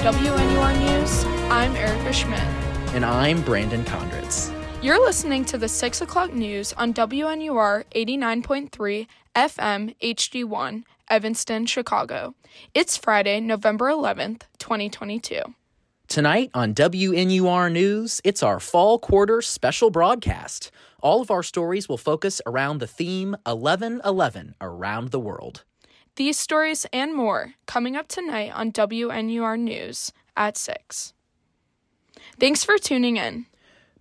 WNUR News, I'm Erica Schmidt. And I'm Brandon Condritz. You're listening to the 6 o'clock news on WNUR 89.3 FM HD1, Evanston, Chicago. It's Friday, November 11th, 2022. Tonight on WNUR News, it's our fall quarter special broadcast. All of our stories will focus around the theme 1111 around the world. These stories and more coming up tonight on WNUR News at 6. Thanks for tuning in.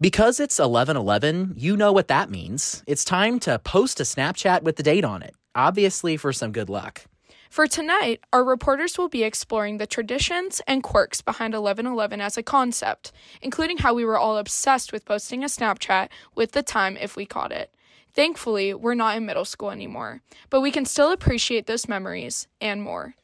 Because it's 1111, you know what that means. It's time to post a Snapchat with the date on it, obviously for some good luck. For tonight, our reporters will be exploring the traditions and quirks behind 1111 as a concept, including how we were all obsessed with posting a Snapchat with the time if we caught it. Thankfully, we're not in middle school anymore, but we can still appreciate those memories and more.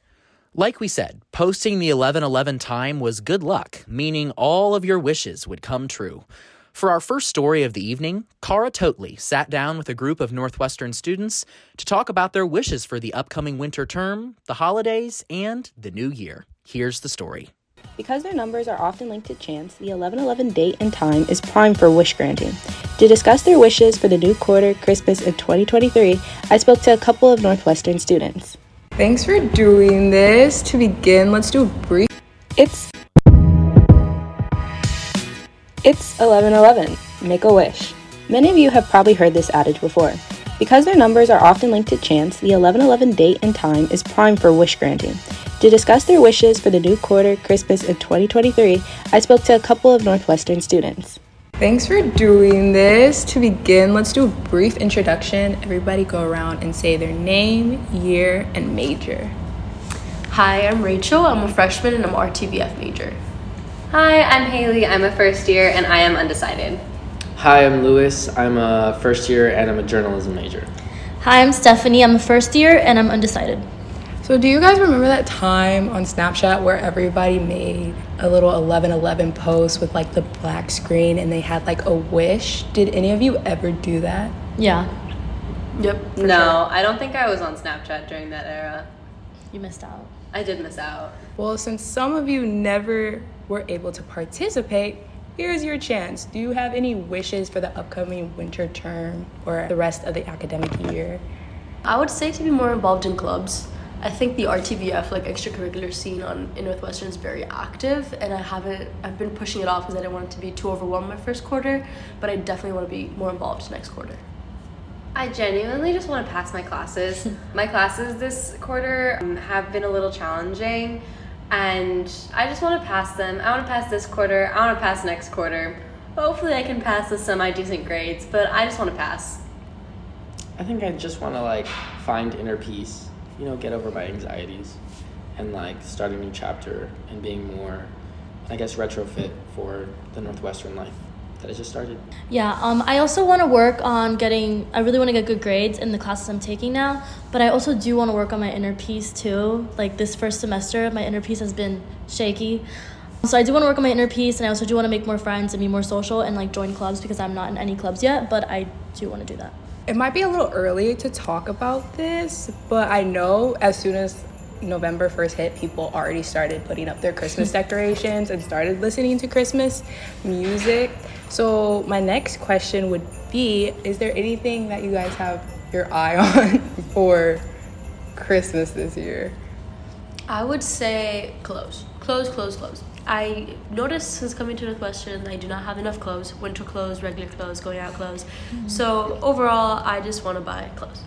Like we said, posting the 1111 time was good luck, meaning all of your wishes would come true. For our first story of the evening, Cara Totley sat down with a group of Northwestern students to talk about their wishes for the upcoming winter term, the holidays, and the new year. Here's the story. Because their numbers are often linked to chance, the 1111 date and time is prime for wish granting. To discuss their wishes for the new quarter, Christmas, and 2023, I spoke to a couple of Northwestern students. Thanks for doing this. To begin, let's do a brief. It's It's 1111. Make a wish. Many of you have probably heard this adage before. Because their numbers are often linked to chance, the 1111 date and time is prime for wish granting. To discuss their wishes for the new quarter, Christmas, and 2023, I spoke to a couple of Northwestern students. Thanks for doing this. To begin, let's do a brief introduction. Everybody go around and say their name, year, and major. Hi, I'm Rachel. I'm a freshman and I'm RTVF major. Hi, I'm Haley. I'm a first year and I am undecided. Hi, I'm Lewis. I'm a first year and I'm a journalism major. Hi, I'm Stephanie. I'm a first year and I'm undecided. So, do you guys remember that time on Snapchat where everybody made a little 1111 post with like the black screen and they had like a wish? Did any of you ever do that? Yeah. Yep. No, sure. I don't think I was on Snapchat during that era. You missed out. I did miss out. Well, since some of you never were able to participate, here's your chance. Do you have any wishes for the upcoming winter term or the rest of the academic year? I would say to be more involved in clubs. I think the RTVF like extracurricular scene on in Northwestern is very active, and I haven't. I've been pushing it off because I didn't want it to be too overwhelmed my first quarter, but I definitely want to be more involved next quarter. I genuinely just want to pass my classes. my classes this quarter um, have been a little challenging and I just want to pass them. I want to pass this quarter. I want to pass next quarter. Hopefully, I can pass with semi decent grades, but I just want to pass. I think I just want to like find inner peace, you know, get over my anxieties, and like start a new chapter and being more, I guess, retrofit for the Northwestern life that I just started. Yeah, um, I also want to work on getting. I really want to get good grades in the classes I'm taking now, but I also do want to work on my inner peace too. Like this first semester, my inner peace has been shaky. So I do want to work on my inner peace, and I also do want to make more friends and be more social and like join clubs because I'm not in any clubs yet. But I do want to do that. It might be a little early to talk about this, but I know as soon as November 1st hit, people already started putting up their Christmas decorations and started listening to Christmas music. So, my next question would be Is there anything that you guys have your eye on for Christmas this year? I would say clothes. Clothes, clothes, clothes. I noticed since coming to Northwestern, I do not have enough clothes winter clothes, regular clothes, going out clothes. Mm-hmm. So, overall, I just want to buy clothes.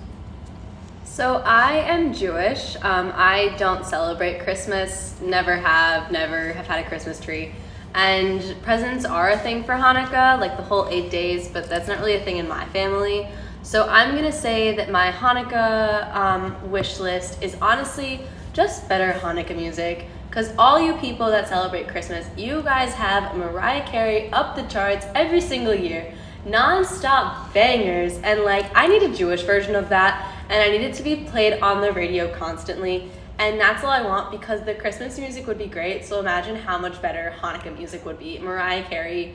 So I am Jewish. Um, I don't celebrate Christmas. Never have. Never have had a Christmas tree. And presents are a thing for Hanukkah, like the whole eight days, but that's not really a thing in my family. So I'm gonna say that my Hanukkah um, wish list is honestly just better Hanukkah music. Because all you people that celebrate Christmas, you guys have Mariah Carey up the charts every single year. Non stop bangers. And like, I need a Jewish version of that and I need it to be played on the radio constantly. And that's all I want because the Christmas music would be great. So imagine how much better Hanukkah music would be. Mariah Carey,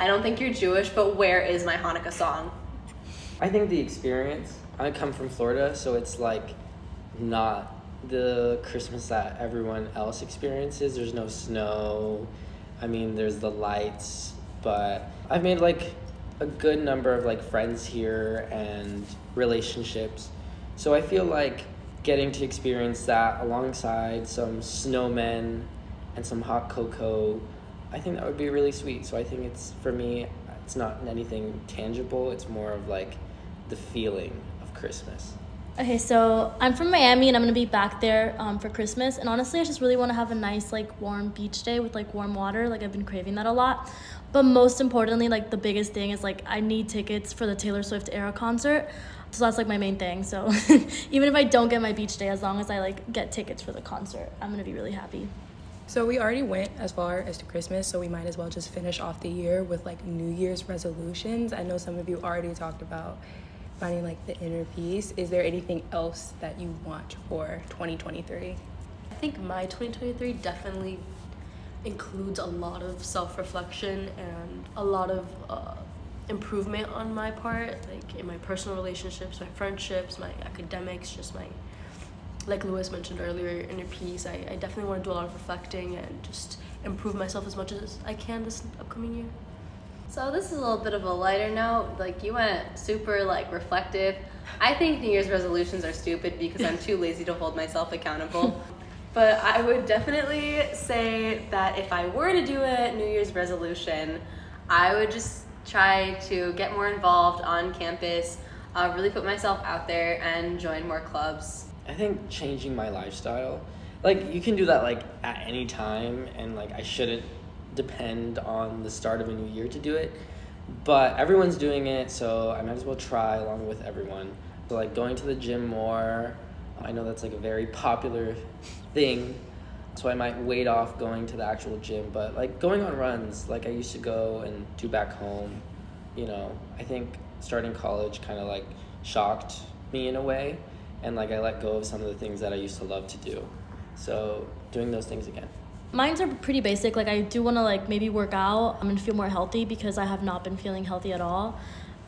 I don't think you're Jewish, but where is my Hanukkah song? I think the experience. I come from Florida, so it's like not the Christmas that everyone else experiences. There's no snow. I mean, there's the lights, but I've made like a good number of like friends here and relationships. So I feel like getting to experience that alongside some snowmen and some hot cocoa, I think that would be really sweet. So I think it's for me, it's not anything tangible. It's more of like the feeling of Christmas. Okay, so I'm from Miami and I'm gonna be back there um, for Christmas. And honestly, I just really want to have a nice, like, warm beach day with like warm water. Like, I've been craving that a lot. But most importantly, like, the biggest thing is like, I need tickets for the Taylor Swift Era concert. So that's like my main thing. So even if I don't get my beach day, as long as I like get tickets for the concert, I'm gonna be really happy. So we already went as far as to Christmas, so we might as well just finish off the year with like New Year's resolutions. I know some of you already talked about finding like the inner peace. Is there anything else that you want for 2023? I think my 2023 definitely includes a lot of self reflection and a lot of uh, improvement on my part, like in my personal relationships, my friendships, my academics, just my, like Lewis mentioned earlier, inner peace. I, I definitely want to do a lot of reflecting and just improve myself as much as I can this upcoming year. So this is a little bit of a lighter note. Like you went super like reflective. I think New Year's resolutions are stupid because I'm too lazy to hold myself accountable. But I would definitely say that if I were to do a New Year's resolution, I would just try to get more involved on campus, uh, really put myself out there, and join more clubs. I think changing my lifestyle, like you can do that like at any time, and like I shouldn't depend on the start of a new year to do it. But everyone's doing it, so I might as well try along with everyone. So like going to the gym more. I know that's like a very popular thing, so I might wait off going to the actual gym. But like going on runs, like I used to go and do back home. You know, I think starting college kind of like shocked me in a way, and like I let go of some of the things that I used to love to do. So doing those things again. Mine's are pretty basic. Like I do want to like maybe work out. I'm gonna feel more healthy because I have not been feeling healthy at all.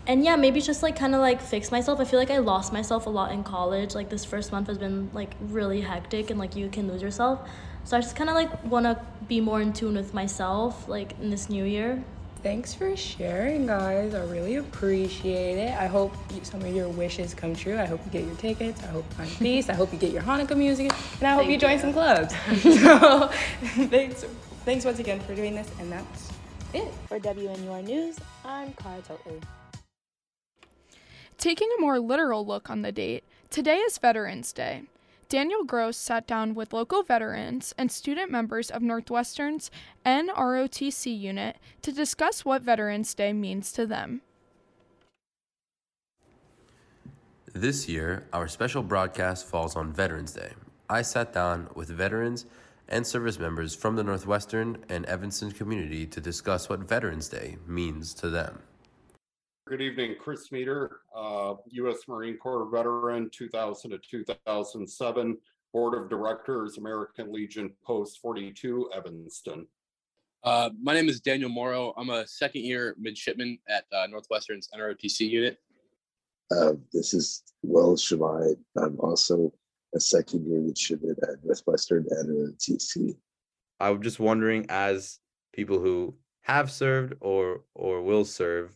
And yeah, maybe just like kind of like fix myself. I feel like I lost myself a lot in college. Like this first month has been like really hectic and like you can lose yourself. So I just kind of like want to be more in tune with myself like in this new year. Thanks for sharing, guys. I really appreciate it. I hope some of your wishes come true. I hope you get your tickets. I hope you find peace. I hope you get your Hanukkah music. And I hope Thank you join you. some clubs. so thanks, thanks once again for doing this. And that's it. For WNUR News, I'm Cara Totley. Taking a more literal look on the date, today is Veterans Day. Daniel Gross sat down with local veterans and student members of Northwestern's NROTC unit to discuss what Veterans Day means to them. This year, our special broadcast falls on Veterans Day. I sat down with veterans and service members from the Northwestern and Evanston community to discuss what Veterans Day means to them. Good evening, Chris Meter, uh, U.S. Marine Corps veteran, 2000 to 2007, Board of Directors, American Legion Post 42, Evanston. Uh, my name is Daniel Morrow. I'm a second year midshipman at uh, Northwestern's NROTC unit. Uh, this is Will Shamai. I'm also a second year midshipman at Northwestern and TC. I'm just wondering, as people who have served or or will serve,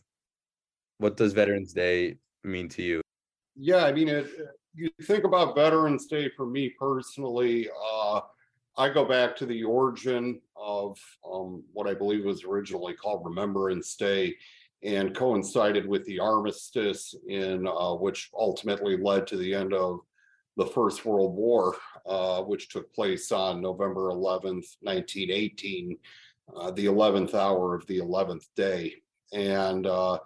what does Veterans Day mean to you? Yeah, I mean, it, you think about Veterans Day for me personally, uh, I go back to the origin of um, what I believe was originally called Remembrance Day and coincided with the armistice in uh, which ultimately led to the end of the First World War, uh, which took place on November 11th, 1918, uh, the 11th hour of the 11th day. And uh,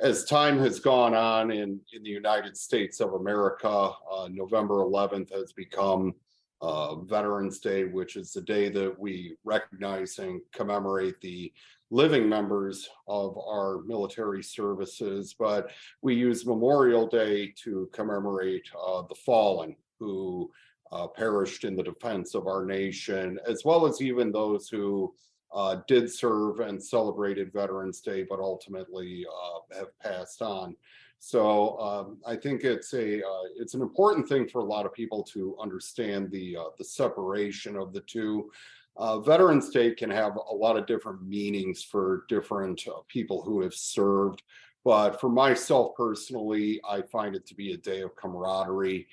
as time has gone on in, in the United States of America, uh, November 11th has become uh, Veterans Day, which is the day that we recognize and commemorate the living members of our military services. But we use Memorial Day to commemorate uh, the fallen who uh, perished in the defense of our nation, as well as even those who uh, did serve and celebrated Veterans Day, but ultimately uh, have passed on. So um, I think it's a uh, it's an important thing for a lot of people to understand the uh, the separation of the two. Uh, Veterans Day can have a lot of different meanings for different uh, people who have served, but for myself personally, I find it to be a day of camaraderie.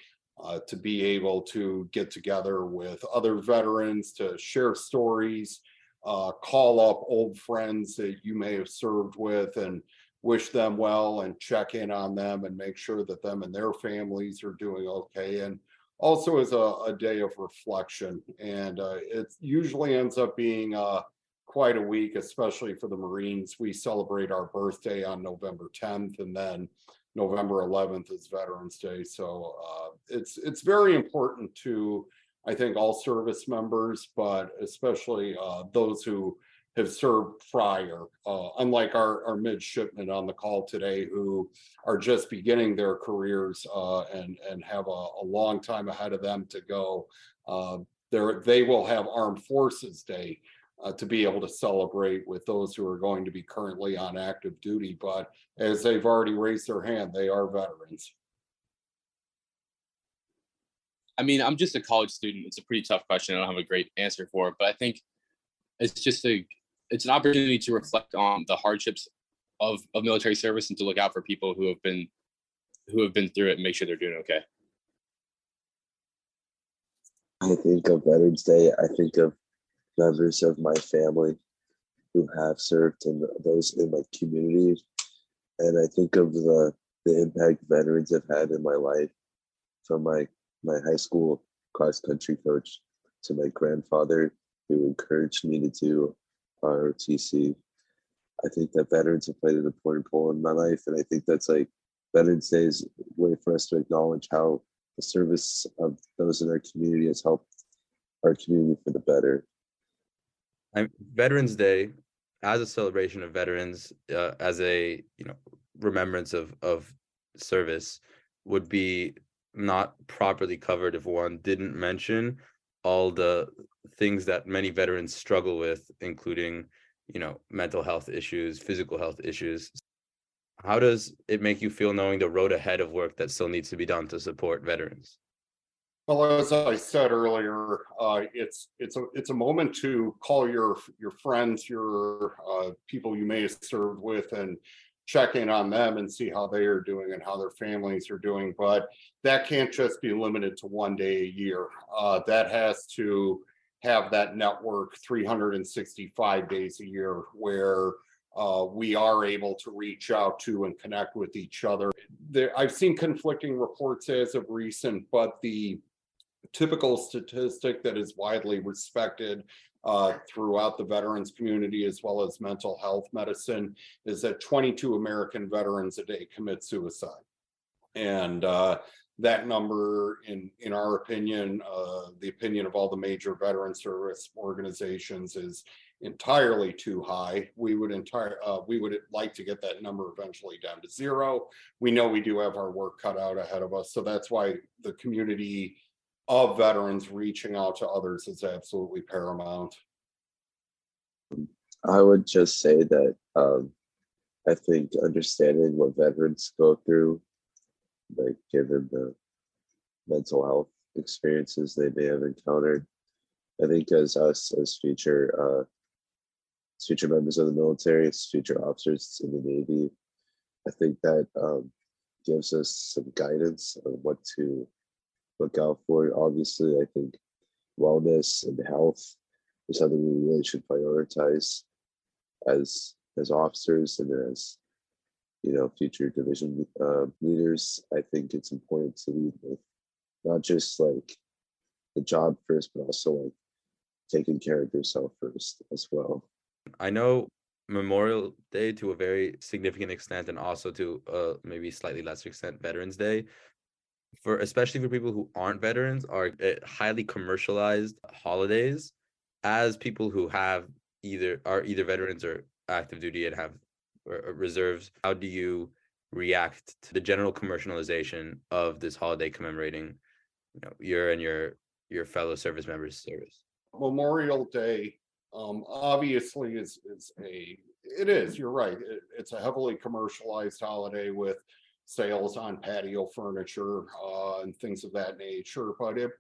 To be able to get together with other veterans to share stories, uh, call up old friends that you may have served with, and wish them well and check in on them and make sure that them and their families are doing okay. And also as a, a day of reflection. And uh, it usually ends up being uh, quite a week, especially for the Marines. We celebrate our birthday on November 10th, and then November 11th is Veterans Day. So uh, it's it's very important to I think all service members, but especially uh, those who have served prior, uh, unlike our, our midshipmen on the call today who are just beginning their careers uh, and, and have a, a, long time ahead of them to go. Uh, they will have Armed Forces Day uh, to be able to celebrate with those who are going to be currently on active duty. But as they've already raised their hand, they are veterans. I mean, I'm just a college student. It's a pretty tough question. I don't have a great answer for it, but I think it's just a it's an opportunity to reflect on the hardships of, of military service and to look out for people who have been who have been through it and make sure they're doing okay. I think of Veterans Day, I think of members of my family who have served and those in my community. And I think of the the impact veterans have had in my life from my my high school cross country coach to my grandfather who encouraged me to do ROTC. I think that veterans have played an important role in my life, and I think that's like Veterans Day is a way for us to acknowledge how the service of those in our community has helped our community for the better. I'm, veterans Day, as a celebration of veterans, uh, as a you know remembrance of of service, would be not properly covered if one didn't mention all the things that many veterans struggle with, including, you know, mental health issues, physical health issues. How does it make you feel knowing the road ahead of work that still needs to be done to support veterans? Well, as I said earlier, uh, it's it's a it's a moment to call your your friends, your uh, people you may have served with, and check in on them and see how they are doing and how their families are doing. But that can't just be limited to one day a year. Uh, that has to have that network 365 days a year where uh, we are able to reach out to and connect with each other. There, I've seen conflicting reports as of recent, but the typical statistic that is widely respected uh, throughout the veterans community as well as mental health medicine is that 22 American veterans a day commit suicide. And uh, that number, in in our opinion, uh, the opinion of all the major veteran service organizations, is entirely too high. We would entire uh, we would like to get that number eventually down to zero. We know we do have our work cut out ahead of us, so that's why the community of veterans reaching out to others is absolutely paramount. I would just say that um, I think understanding what veterans go through like given the mental health experiences they may have encountered. I think as us as future uh, future members of the military, as future officers in the Navy, I think that um, gives us some guidance on what to look out for. Obviously, I think wellness and health is something we really should prioritize as as officers and as you know future division uh, leaders. I think it's important to lead with not just like the job first but also like taking care of yourself first as well. I know memorial day to a very significant extent and also to uh maybe slightly lesser extent veterans day for especially for people who aren't veterans are uh, highly commercialized holidays as people who have either are either veterans or active duty and have reserves, how do you react to the general commercialization of this holiday commemorating you know your and your your fellow service members service? Memorial day um obviously is is a it is you're right it, it's a heavily commercialized holiday with sales on patio furniture uh, and things of that nature. But it,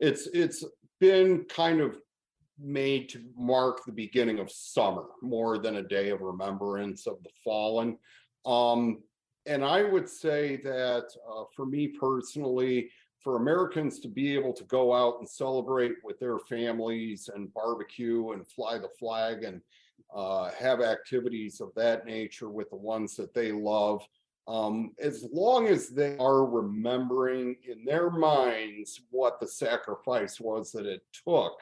it's it's been kind of made to mark the beginning of summer more than a day of remembrance of the fallen. Um, and I would say that uh, for me personally, for Americans to be able to go out and celebrate with their families and barbecue and fly the flag and uh, have activities of that nature with the ones that they love, um, as long as they are remembering in their minds what the sacrifice was that it took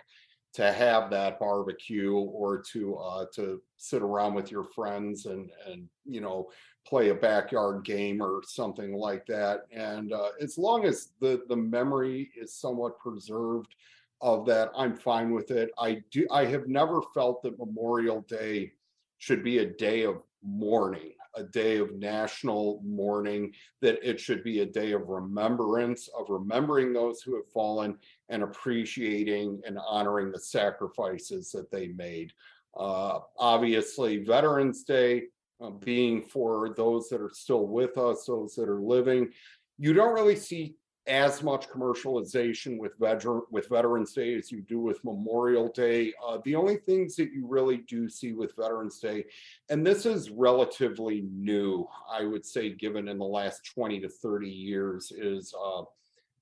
to have that barbecue or to uh, to sit around with your friends and and you know play a backyard game or something like that. And uh, as long as the the memory is somewhat preserved of that, I'm fine with it. I do. I have never felt that Memorial Day should be a day of mourning a day of national mourning, that it should be a day of remembrance, of remembering those who have fallen and appreciating and honoring the sacrifices that they made. Uh, obviously, Veterans Day uh, being for those that are still with us, those that are living, you don't really see as much commercialization with veteran with Veterans Day as you do with Memorial Day. Uh, the only things that you really do see with Veterans Day, and this is relatively new, I would say, given in the last 20 to 30 years, is uh,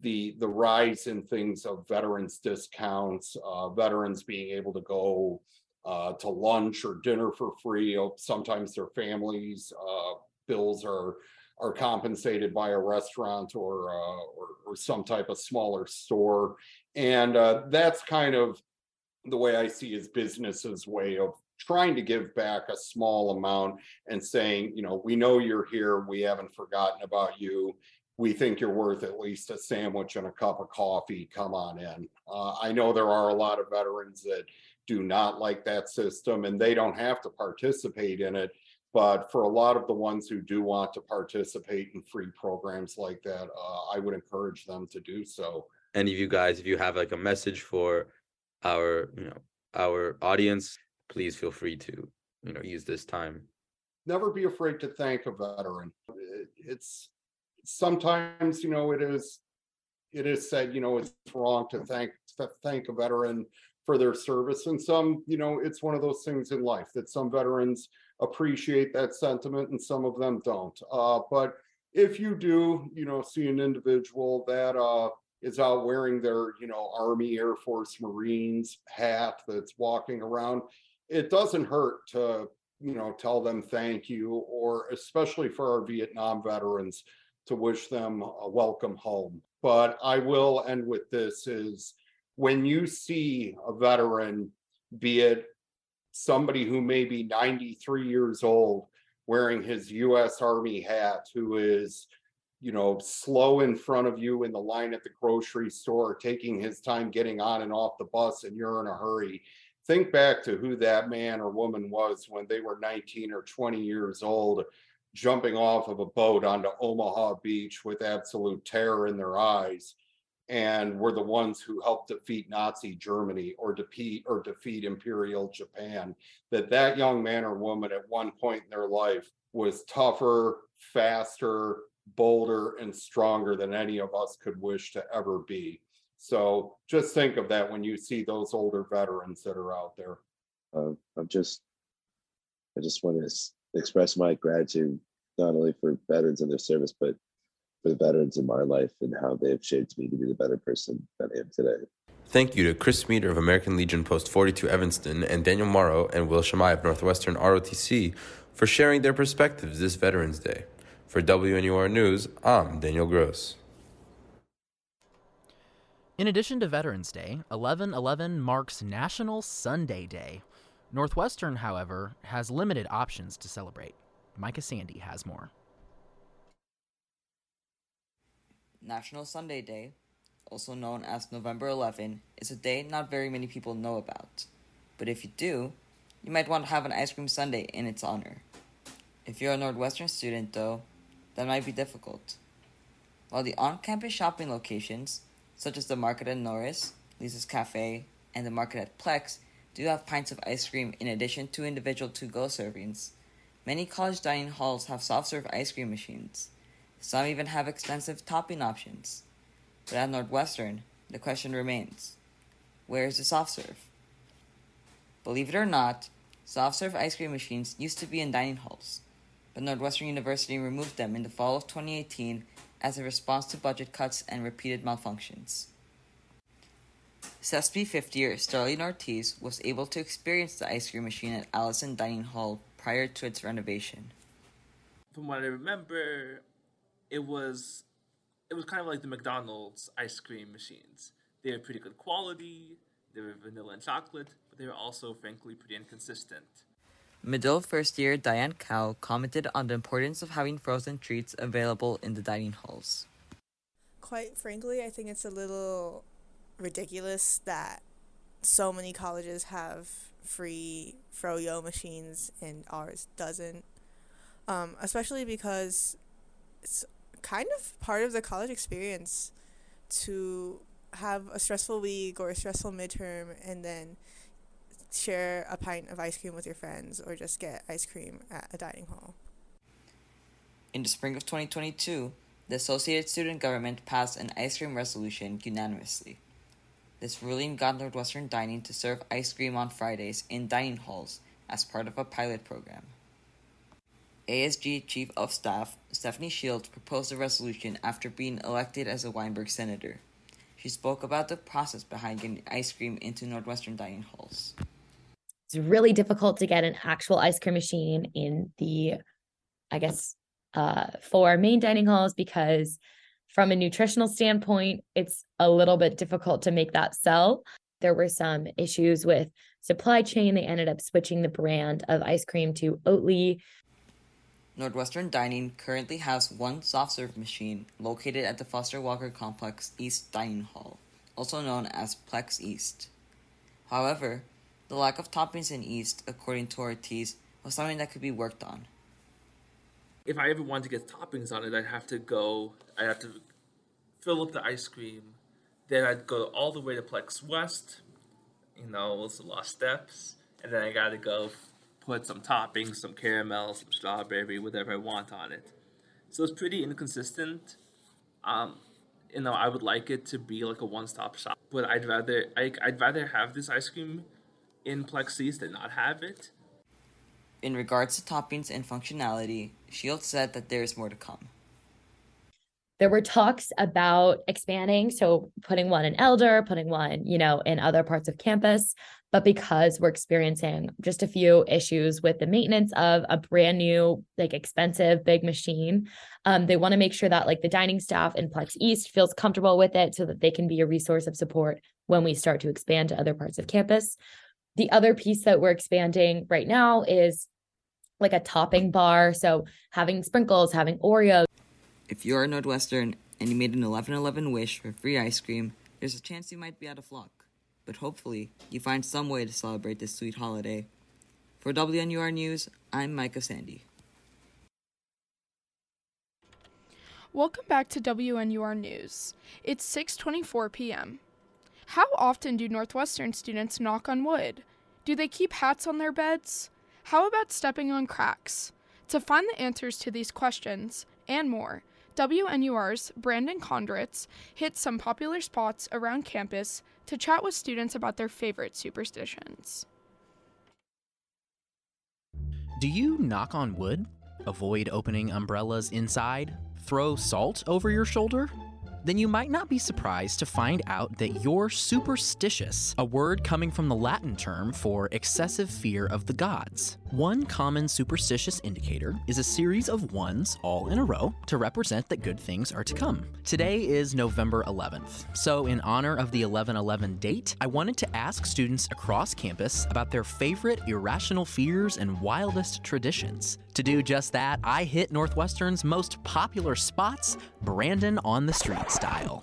the the rise in things of veterans discounts, uh, veterans being able to go uh, to lunch or dinner for free. Sometimes their families' uh, bills are are compensated by a restaurant or, uh, or, or some type of smaller store, and uh, that's kind of the way I see his business's way of trying to give back a small amount and saying, you know, we know you're here, we haven't forgotten about you. We think you're worth at least a sandwich and a cup of coffee. Come on in. Uh, I know there are a lot of veterans that do not like that system and they don't have to participate in it but for a lot of the ones who do want to participate in free programs like that, uh, I would encourage them to do so. Any of you guys, if you have like a message for our, you know, our audience, please feel free to, you know, use this time. Never be afraid to thank a veteran. It's sometimes, you know, it is it is said, you know, it's wrong to thank to thank a veteran for their service. And some, you know, it's one of those things in life that some veterans appreciate that sentiment and some of them don't. Uh, but if you do, you know, see an individual that uh, is out wearing their, you know, Army, Air Force, Marines hat that's walking around, it doesn't hurt to, you know, tell them thank you, or especially for our Vietnam veterans, to wish them a welcome home. But I will end with this is when you see a veteran, be it somebody who may be 93 years old wearing his US Army hat, who is, you know, slow in front of you in the line at the grocery store, taking his time getting on and off the bus, and you're in a hurry. Think back to who that man or woman was when they were 19 or 20 years old, jumping off of a boat onto Omaha Beach with absolute terror in their eyes and were the ones who helped defeat Nazi Germany or defeat or defeat Imperial Japan. That that young man or woman at one point in their life was tougher, faster, bolder, and stronger than any of us could wish to ever be. So just think of that when you see those older veterans that are out there. Uh, I'm just, I just want to express my gratitude not only for veterans and their service, but for the veterans in my life and how they have shaped me to be the better person that I am today. Thank you to Chris Meter of American Legion Post 42 Evanston and Daniel Morrow and Will Shamai of Northwestern ROTC for sharing their perspectives this Veterans Day. For WNUR News, I'm Daniel Gross. In addition to Veterans Day, 11 11 marks National Sundae Day. Northwestern, however, has limited options to celebrate. Micah Sandy has more. National Sundae Day, also known as November 11, is a day not very many people know about. But if you do, you might want to have an ice cream sundae in its honor. If you're a Northwestern student, though, that might be difficult. While the on campus shopping locations, such as the market at Norris, Lisa's Cafe, and the market at Plex, do have pints of ice cream in addition to individual to go servings, many college dining halls have soft serve ice cream machines. Some even have extensive topping options. But at Northwestern, the question remains where is the soft serve? Believe it or not, soft serve ice cream machines used to be in dining halls, but Northwestern University removed them in the fall of 2018 as a response to budget cuts and repeated malfunctions. SESP 50 year Starlene Ortiz was able to experience the ice cream machine at Allison Dining Hall prior to its renovation. From what I remember, it was it was kind of like the McDonald's ice cream machines. They were pretty good quality, they were vanilla and chocolate, but they were also frankly pretty inconsistent. Medill first year Diane Cow commented on the importance of having frozen treats available in the dining halls. Quite frankly, I think it's a little ridiculous that so many colleges have free froyo machines and ours doesn't. Um, especially because it's kind of part of the college experience to have a stressful week or a stressful midterm and then share a pint of ice cream with your friends or just get ice cream at a dining hall. In the spring of 2022, the Associated Student Government passed an ice cream resolution unanimously. This ruling got Northwestern Dining to serve ice cream on Fridays in dining halls as part of a pilot program. ASG Chief of Staff Stephanie Shields proposed the resolution after being elected as a Weinberg Senator. She spoke about the process behind getting ice cream into Northwestern dining halls. It's really difficult to get an actual ice cream machine in the, I guess, uh, four main dining halls because from a nutritional standpoint, it's a little bit difficult to make that sell. There were some issues with supply chain. They ended up switching the brand of ice cream to Oatly. Northwestern Dining currently has one soft serve machine located at the Foster Walker Complex East Dining Hall, also known as Plex East. However, the lack of toppings in East, according to Ortiz, was something that could be worked on. If I ever wanted to get toppings on it, I'd have to go, I'd have to fill up the ice cream. Then I'd go all the way to Plex West, you know, those lost steps. And then I gotta go put some toppings, some caramel, some strawberry, whatever I want on it. So it's pretty inconsistent. Um, you know, I would like it to be like a one-stop shop, but I'd rather I, I'd rather have this ice cream in Plex East than not have it. In regards to toppings and functionality, Shields said that there is more to come. There were talks about expanding, so putting one in Elder, putting one, you know, in other parts of campus. But because we're experiencing just a few issues with the maintenance of a brand new, like expensive, big machine, um, they want to make sure that like the dining staff in Plex East feels comfortable with it so that they can be a resource of support when we start to expand to other parts of campus. The other piece that we're expanding right now is like a topping bar. So having sprinkles, having Oreo. If you are a Northwestern and you made an 11 11 wish for free ice cream, there's a chance you might be out of luck. But hopefully, you find some way to celebrate this sweet holiday. For WNUR News, I'm Micah Sandy. Welcome back to WNUR News. It's 6:24 p.m. How often do Northwestern students knock on wood? Do they keep hats on their beds? How about stepping on cracks? To find the answers to these questions and more, WNUR's Brandon Condritz hit some popular spots around campus to chat with students about their favorite superstitions. Do you knock on wood? Avoid opening umbrellas inside? Throw salt over your shoulder? Then you might not be surprised to find out that you're superstitious, a word coming from the Latin term for excessive fear of the gods. One common superstitious indicator is a series of ones all in a row to represent that good things are to come. Today is November 11th, so in honor of the 1111 date, I wanted to ask students across campus about their favorite irrational fears and wildest traditions. To do just that, I hit Northwestern's most popular spots, Brandon on the Street style.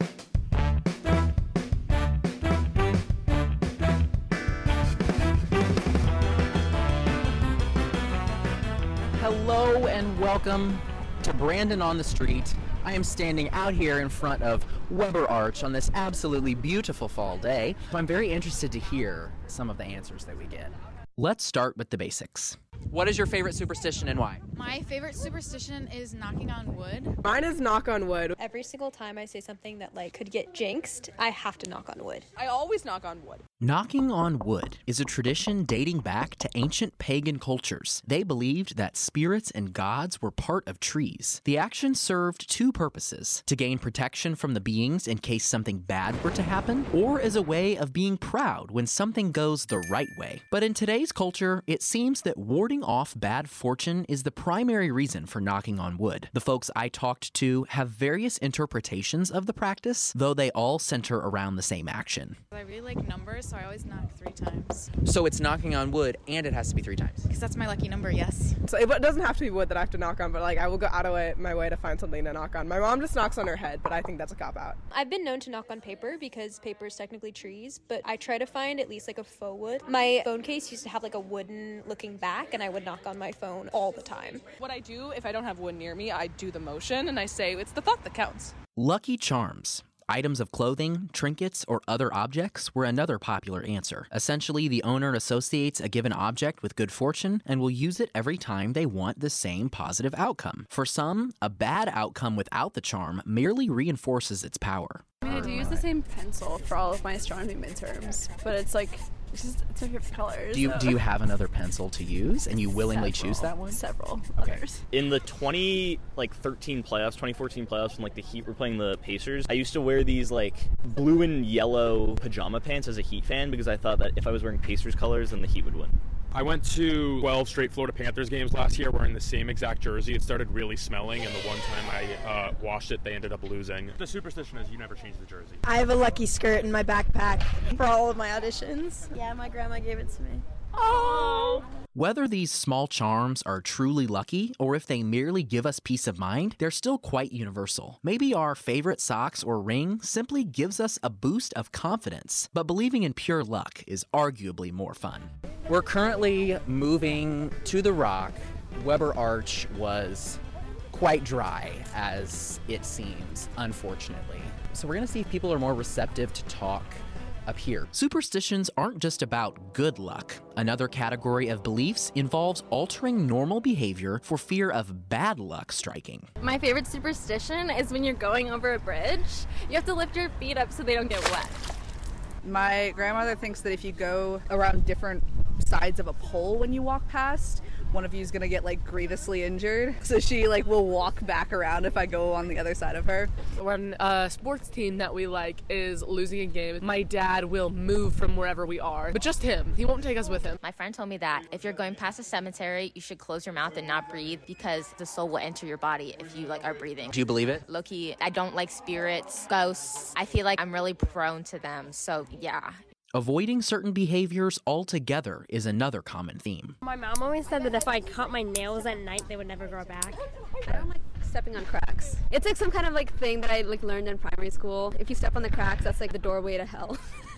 Hello and welcome to Brandon on the Street. I am standing out here in front of Weber Arch on this absolutely beautiful fall day. I'm very interested to hear some of the answers that we get. Let's start with the basics. What is your favorite superstition and why? My favorite superstition is knocking on wood. Mine is knock on wood. Every single time I say something that like could get jinxed, I have to knock on wood. I always knock on wood. Knocking on wood is a tradition dating back to ancient pagan cultures. They believed that spirits and gods were part of trees. The action served two purposes to gain protection from the beings in case something bad were to happen, or as a way of being proud when something goes the right way. But in today's culture, it seems that warding off bad fortune is the primary reason for knocking on wood. The folks I talked to have various interpretations of the practice, though they all center around the same action. I really like numbers, so I always knock three times. So it's knocking on wood and it has to be three times. Because that's my lucky number, yes. So it doesn't have to be wood that I have to knock on, but like I will go out of my way to find something to knock on. My mom just knocks on her head, but I think that's a cop out. I've been known to knock on paper because paper is technically trees, but I try to find at least like a faux wood. My phone case used to have like a wooden looking back, and I would knock on my phone all the time. What I do if I don't have wood near me, I do the motion and I say it's the thought that counts. Lucky charms. Items of clothing, trinkets, or other objects were another popular answer. Essentially, the owner associates a given object with good fortune and will use it every time they want the same positive outcome. For some, a bad outcome without the charm merely reinforces its power. I mean, I do use the same pencil for all of my astronomy midterms, but it's like just it's my favorite colors. Do you, so- do you have another pencil to use and you willingly choose that one? Several Okay. others. In the 20 like 13 playoffs, 2014 playoffs when like the Heat were playing the Pacers, I used to wear these like blue and yellow pajama pants as a Heat fan because I thought that if I was wearing Pacers colors then the Heat would win. I went to 12 straight Florida Panthers games last year wearing the same exact jersey. It started really smelling, and the one time I uh, washed it, they ended up losing. The superstition is you never change the jersey. I have a lucky skirt in my backpack for all of my auditions. Yeah, my grandma gave it to me. Oh. Whether these small charms are truly lucky or if they merely give us peace of mind, they're still quite universal. Maybe our favorite socks or ring simply gives us a boost of confidence, but believing in pure luck is arguably more fun. We're currently moving to the rock. Weber Arch was quite dry, as it seems, unfortunately. So we're gonna see if people are more receptive to talk up here. Superstitions aren't just about good luck. Another category of beliefs involves altering normal behavior for fear of bad luck striking. My favorite superstition is when you're going over a bridge, you have to lift your feet up so they don't get wet. My grandmother thinks that if you go around different sides of a pole when you walk past, one of you is gonna get like grievously injured. So she like will walk back around if I go on the other side of her. When a sports team that we like is losing a game, my dad will move from wherever we are, but just him. He won't take us with him. My friend told me that if you're going past a cemetery, you should close your mouth and not breathe because the soul will enter your body if you like are breathing. Do you believe it? Lowkey, I don't like spirits, ghosts. I feel like I'm really prone to them. So yeah. Avoiding certain behaviors altogether is another common theme. My mom always said that if I cut my nails at night, they would never grow back. I don't like stepping on cracks. It's like some kind of like thing that I like learned in primary school. If you step on the cracks, that's like the doorway to hell.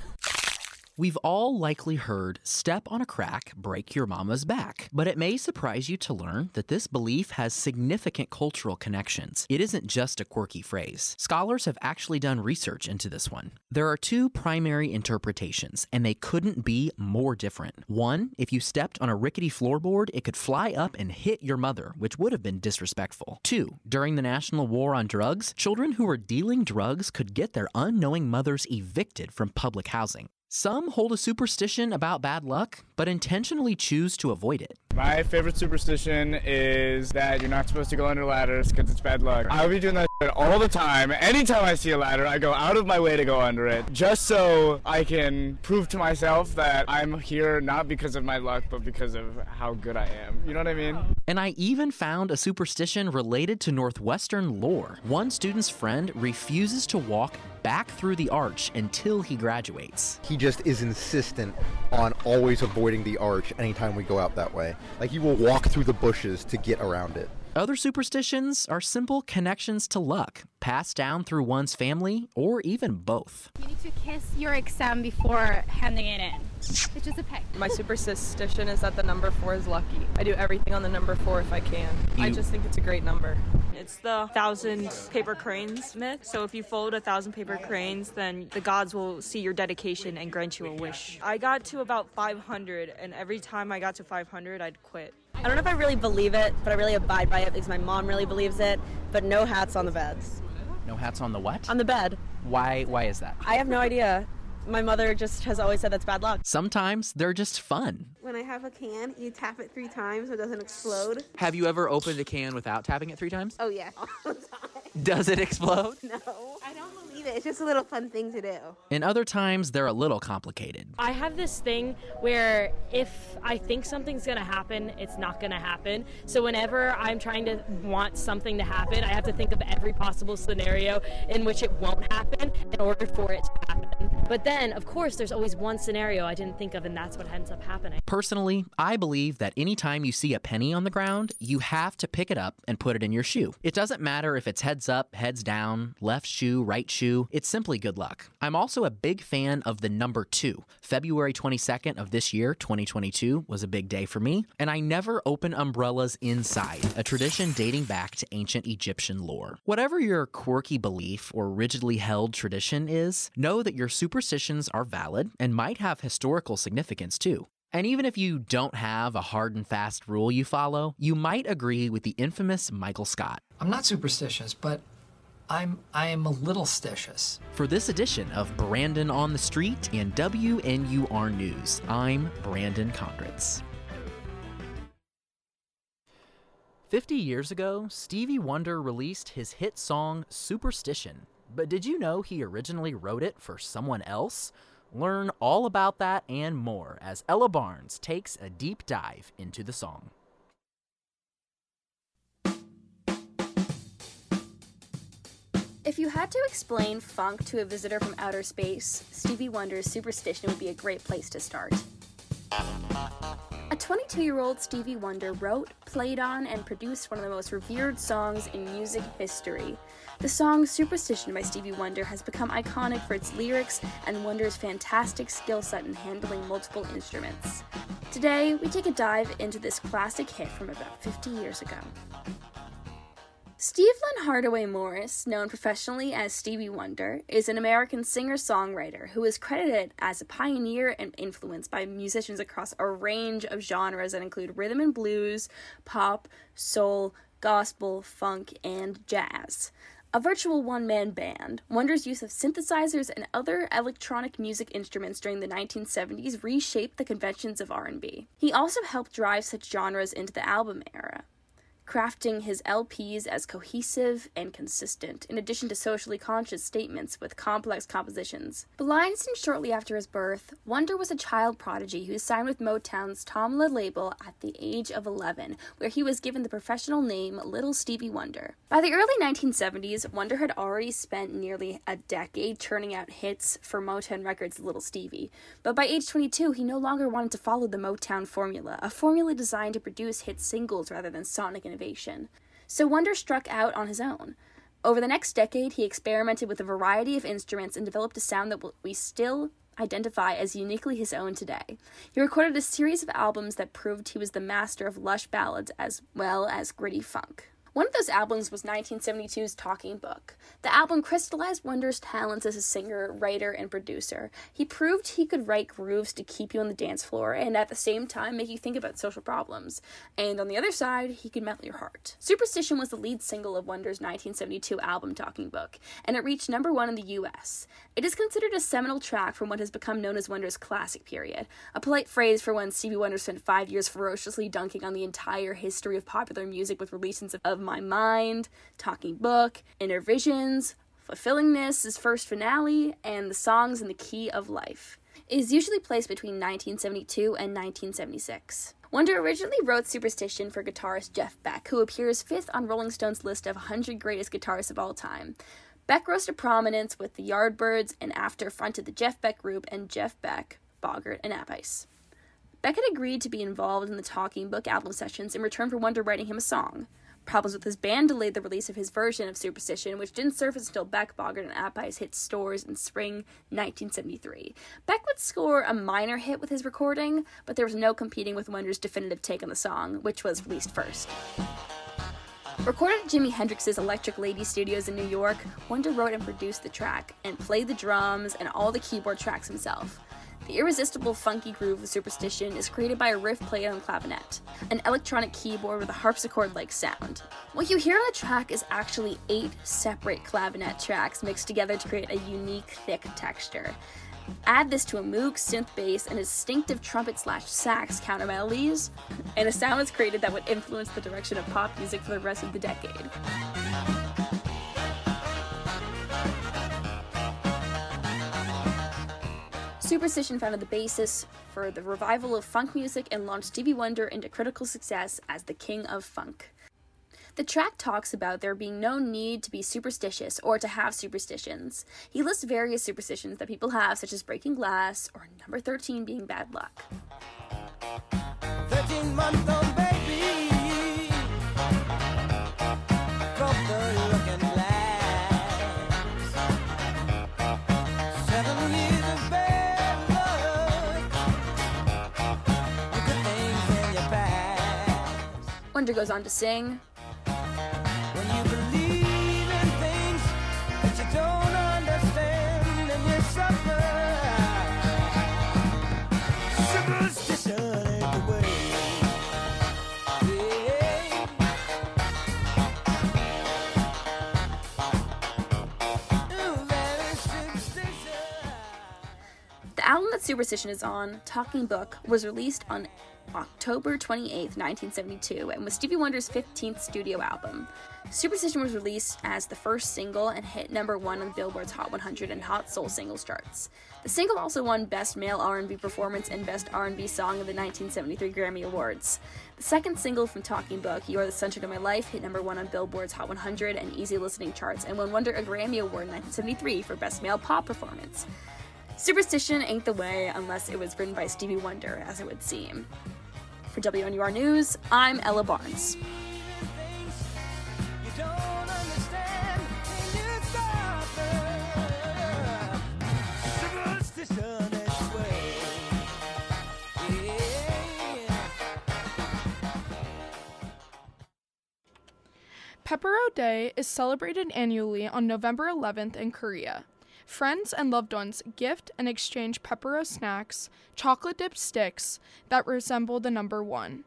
We've all likely heard step on a crack, break your mama's back. But it may surprise you to learn that this belief has significant cultural connections. It isn't just a quirky phrase. Scholars have actually done research into this one. There are two primary interpretations, and they couldn't be more different. One, if you stepped on a rickety floorboard, it could fly up and hit your mother, which would have been disrespectful. Two, during the National War on Drugs, children who were dealing drugs could get their unknowing mothers evicted from public housing. Some hold a superstition about bad luck, but intentionally choose to avoid it. My favorite superstition is that you're not supposed to go under ladders because it's bad luck. I'll be doing that all the time. Anytime I see a ladder, I go out of my way to go under it just so I can prove to myself that I'm here not because of my luck, but because of how good I am. You know what I mean? And I even found a superstition related to Northwestern lore. One student's friend refuses to walk back through the arch until he graduates. He just is insistent on always avoiding the arch anytime we go out that way. Like he will walk through the bushes to get around it. Other superstitions are simple connections to luck, passed down through one's family or even both. You need to kiss your exam before handing it in. It's just a peck. My superstition is that the number four is lucky. I do everything on the number four if I can. I just think it's a great number. It's the thousand paper cranes myth. So if you fold a thousand paper cranes, then the gods will see your dedication and grant you a wish. I got to about 500, and every time I got to 500, I'd quit. I don't know if I really believe it, but I really abide by it because my mom really believes it. But no hats on the beds. No hats on the what? On the bed. Why why is that? I have no idea. My mother just has always said that's bad luck. Sometimes they're just fun. When I have a can, you tap it three times so it doesn't explode. Have you ever opened a can without tapping it three times? Oh yeah, all the time. Does it explode? No, I don't believe it. It's just a little fun thing to do. And other times they're a little complicated. I have this thing where if I think something's going to happen, it's not going to happen. So whenever I'm trying to want something to happen, I have to think of every possible scenario in which it won't happen in order for it to happen. But then, of course, there's always one scenario I didn't think of, and that's what ends up happening. Personally, I believe that anytime you see a penny on the ground, you have to pick it up and put it in your shoe. It doesn't matter if it's heads up, heads down, left shoe, right shoe, it's simply good luck. I'm also a big fan of the number two. February 22nd of this year, 2022, was a big day for me, and I never open umbrellas inside, a tradition dating back to ancient Egyptian lore. Whatever your quirky belief or rigidly held tradition is, know that your superstitions are valid and might have historical significance too. And even if you don't have a hard and fast rule you follow, you might agree with the infamous Michael Scott. I'm not superstitious, but I'm I am a little stitious. For this edition of Brandon on the Street and WNUR News, I'm Brandon Condritz. 50 years ago, Stevie Wonder released his hit song Superstition. But did you know he originally wrote it for someone else? Learn all about that and more as Ella Barnes takes a deep dive into the song. If you had to explain funk to a visitor from outer space, Stevie Wonder's Superstition would be a great place to start. A 22 year old Stevie Wonder wrote, played on, and produced one of the most revered songs in music history. The song Superstition by Stevie Wonder has become iconic for its lyrics and Wonder's fantastic skill set in handling multiple instruments. Today, we take a dive into this classic hit from about 50 years ago. Steve Lynn Hardaway Morris, known professionally as Stevie Wonder, is an American singer songwriter who is credited as a pioneer and influenced by musicians across a range of genres that include rhythm and blues, pop, soul, gospel, funk, and jazz. A virtual one-man band, Wonder's use of synthesizers and other electronic music instruments during the 1970s reshaped the conventions of R&B. He also helped drive such genres into the album era crafting his LPs as cohesive and consistent, in addition to socially conscious statements with complex compositions. Blind shortly after his birth, Wonder was a child prodigy who signed with Motown's Tamla label at the age of 11, where he was given the professional name Little Stevie Wonder. By the early 1970s, Wonder had already spent nearly a decade churning out hits for Motown Records' Little Stevie, but by age 22, he no longer wanted to follow the Motown formula, a formula designed to produce hit singles rather than sonic innovation innovation. So Wonder struck out on his own. Over the next decade, he experimented with a variety of instruments and developed a sound that we still identify as uniquely his own today. He recorded a series of albums that proved he was the master of lush ballads as well as gritty funk. One of those albums was 1972's Talking Book. The album crystallized Wonder's talents as a singer, writer, and producer. He proved he could write grooves to keep you on the dance floor and at the same time make you think about social problems. And on the other side, he could melt your heart. Superstition was the lead single of Wonder's 1972 album Talking Book, and it reached number one in the US. It is considered a seminal track from what has become known as Wonder's classic period, a polite phrase for when Stevie Wonder spent five years ferociously dunking on the entire history of popular music with releases of, my Mind, Talking Book, Innervisions, Fulfillingness, his first finale, and The Songs in the Key of Life. Is usually placed between 1972 and 1976. Wonder originally wrote Superstition for guitarist Jeff Beck, who appears fifth on Rolling Stone's list of 100 greatest guitarists of all time. Beck rose to prominence with the Yardbirds and after fronted the Jeff Beck Group and Jeff Beck, Bogert, and Appice. Beck had agreed to be involved in the Talking Book album sessions in return for Wonder writing him a song. Problems with his band delayed the release of his version of Superstition, which didn't surface until Beck, Bogert, and Appice hit stores in spring 1973. Beck would score a minor hit with his recording, but there was no competing with Wonder's definitive take on the song, which was released first. Recorded at Jimi Hendrix's Electric Lady Studios in New York, Wonder wrote and produced the track, and played the drums and all the keyboard tracks himself. The irresistible funky groove of Superstition is created by a riff played on clavinet, an electronic keyboard with a harpsichord like sound. What you hear on the track is actually eight separate clavinet tracks mixed together to create a unique, thick texture. Add this to a Moog synth bass and a distinctive trumpet slash sax counter melodies, and a sound is created that would influence the direction of pop music for the rest of the decade. Superstition founded the basis for the revival of funk music and launched Stevie Wonder into critical success as the king of funk. The track talks about there being no need to be superstitious or to have superstitions. He lists various superstitions that people have, such as breaking glass or number 13 being bad luck. 13 Wonder goes on to sing. When you believe in things that you don't understand and you suffer. Superstition ain't the way. Yeah. Ooh, that is superstition. The album that Superstition is on, Talking Book, was released on October 28, 1972, and was Stevie Wonder's 15th studio album. Superstition was released as the first single and hit number one on Billboard's Hot 100 and Hot Soul Singles charts. The single also won Best Male R&B Performance and Best R&B Song of the 1973 Grammy Awards. The second single from Talking Book, "You Are the Center of My Life," hit number one on Billboard's Hot 100 and Easy Listening charts, and won Wonder a Grammy Award in 1973 for Best Male Pop Performance. Superstition ain't the way unless it was written by Stevie Wonder, as it would seem. For WNUR News, I'm Ella Barnes. Pepero Day is celebrated annually on November 11th in Korea. Friends and loved ones gift and exchange Pepero snacks, chocolate dipped sticks that resemble the number one.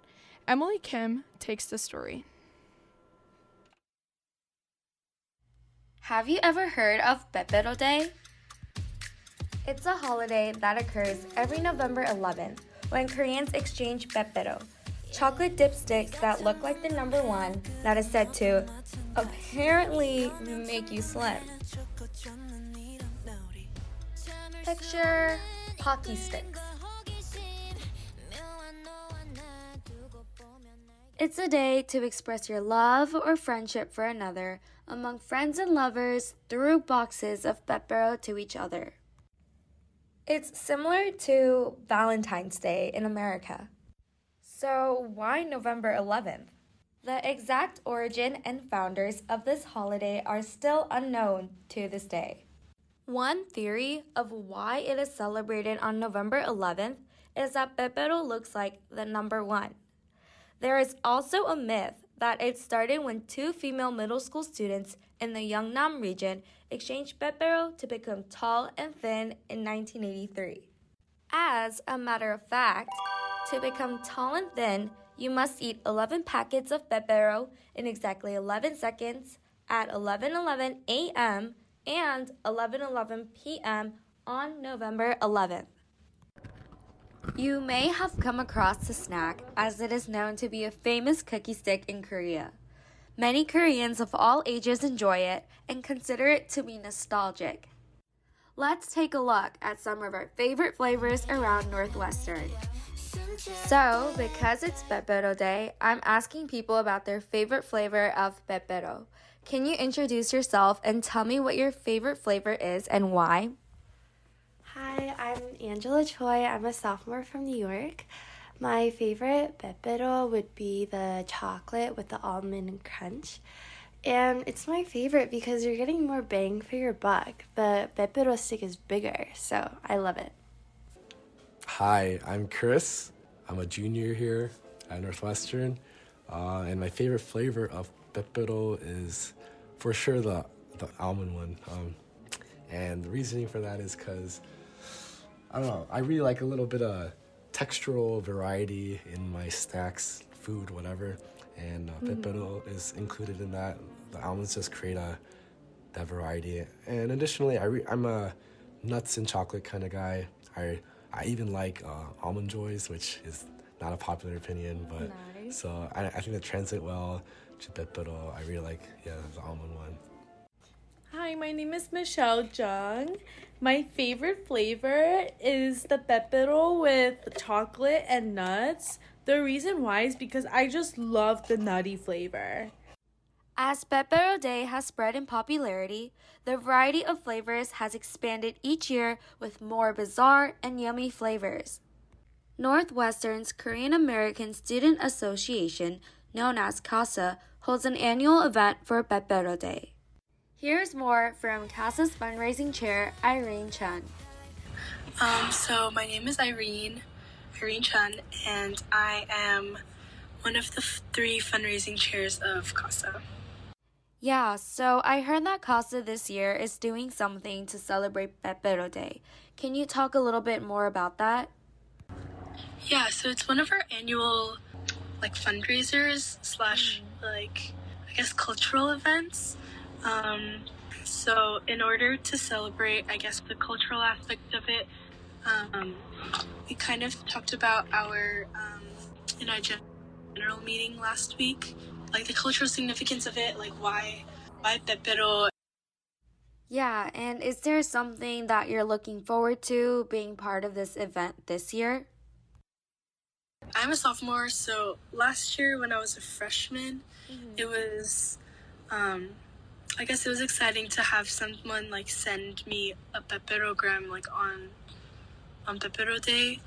Emily Kim takes the story. Have you ever heard of Pepero Day? It's a holiday that occurs every November 11th when Koreans exchange pepero, chocolate dipsticks that look like the number one that is said to apparently make you slim. Picture hockey sticks. It's a day to express your love or friendship for another among friends and lovers through boxes of pepero to each other. It's similar to Valentine's Day in America. So, why November 11th? The exact origin and founders of this holiday are still unknown to this day. One theory of why it is celebrated on November 11th is that Pepero looks like the number one. There is also a myth that it started when two female middle school students in the Yeongnam region exchanged pepero to become tall and thin in 1983. As a matter of fact, to become tall and thin, you must eat 11 packets of pepero in exactly 11 seconds at 11:11 a.m. and 11:11 p.m. on November 11th. You may have come across the snack as it is known to be a famous cookie stick in Korea. Many Koreans of all ages enjoy it and consider it to be nostalgic. Let's take a look at some of our favorite flavors around Northwestern. So, because it's Pepero Day, I'm asking people about their favorite flavor of Pepero. Can you introduce yourself and tell me what your favorite flavor is and why? Hi, I'm Angela Choi. I'm a sophomore from New York. My favorite pepero would be the chocolate with the almond crunch. And it's my favorite because you're getting more bang for your buck. The pepero stick is bigger, so I love it. Hi, I'm Chris. I'm a junior here at Northwestern, uh, and my favorite flavor of pepero is for sure the the almond one. Um, and the reasoning for that is because I don't know. I really like a little bit of textural variety in my snacks, food, whatever. And uh, Mhm. pepero is included in that. The almonds just create a that variety. And additionally, I re- I'm a nuts and chocolate kind of guy. I I even like uh, almond joys, which is not a popular opinion, but Nice. so I, I think that translate well to pepero. I really like yeah the almond one. Hi, my name is Michelle Jung. My favorite flavor is the pepero with chocolate and nuts. The reason why is because I just love the nutty flavor. As Pepero Day has spread in popularity, the variety of flavors has expanded each year with more bizarre and yummy flavors. Northwestern's Korean American Student Association, known as CASA, holds an annual event for Pepero Day. Here's more from CASA's fundraising chair, Irene Chen. Um, so my name is Irene, Irene Chen, and I am one of the f- three fundraising chairs of CASA. Yeah, so I heard that CASA this year is doing something to celebrate Pepero Day. Can you talk a little bit more about that? Yeah, so it's one of our annual like fundraisers slash like I guess cultural events. Um, so in order to celebrate, I guess the cultural aspect of it, um, we kind of talked about our um, in our gen- meeting last week, like the cultural significance of it, like why why Pepero Yeah, and is there something that you're looking forward to being part of this event this year? I'm a sophomore, so last year when I was a freshman, it was, um, I guess it was exciting to have someone like send me a peperogram like on, on Pepero Day.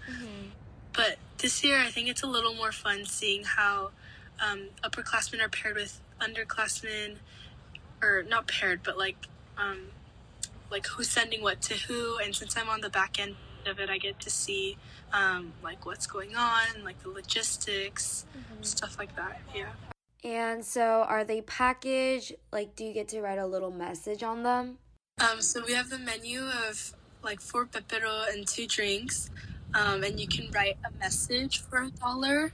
But this year, I think it's a little more fun seeing how um, upperclassmen are paired with underclassmen, or not paired, but like, um, like who's sending what to who. And since I'm on the back end of it, I get to see um, like what's going on, like the logistics, stuff like that. Yeah. And so are they packaged? Like, do you get to write a little message on them? Um, so we have the menu of like four pepero and two drinks, um, and you can write a message for a dollar.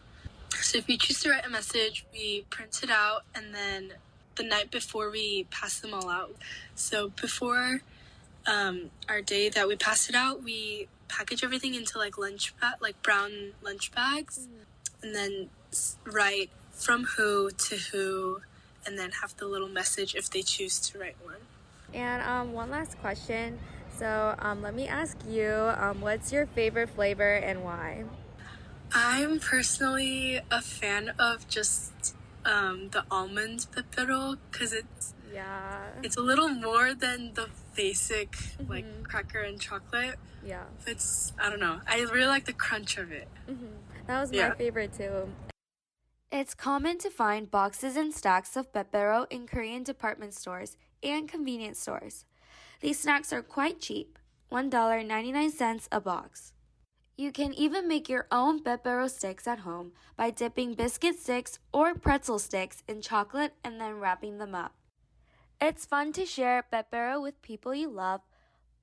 So if you choose to write a message, we print it out, and then the night before we pass them all out. So before um, our day that we pass it out, we package everything into like lunch bag, like brown lunch bags, and then write from who to who, and then have the little message if they choose to write one. And um, one last question. So um, let me ask you, um, what's your favorite flavor and why? I'm personally a fan of just um, the almond pepero because it's Yeah. it's a little more than the basic like mm-hmm. cracker and chocolate. Yeah. It's I don't know. I really like the crunch of it. Mm-hmm. That was Yeah. my favorite too. It's common to find boxes and stacks of pepero in Korean department stores and convenience stores. These snacks are quite cheap, $1.99 a box. You can even make your own pepero sticks at home by dipping biscuit sticks or pretzel sticks in chocolate and then wrapping them up. It's fun to share pepero with people you love,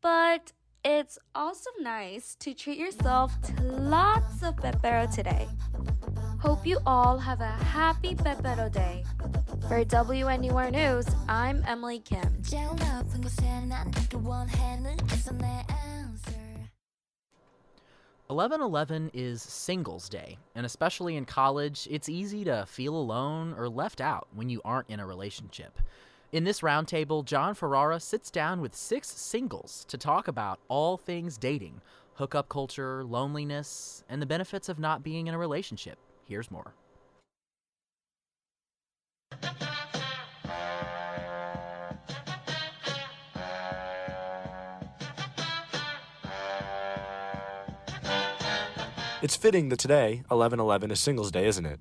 but it's also nice to treat yourself to lots of pepero today. Hope you all have a happy pepero day. For WNUR News, I'm Emily Kim. Eleven Eleven is Singles Day, and especially in college, it's easy to feel alone or left out when you aren't in a relationship. In this roundtable, John Ferrara sits down with six singles to talk about all things dating, hookup culture, loneliness, and the benefits of not being in a relationship. Here's more. It's fitting that today, 1111, is Singles Day, isn't it?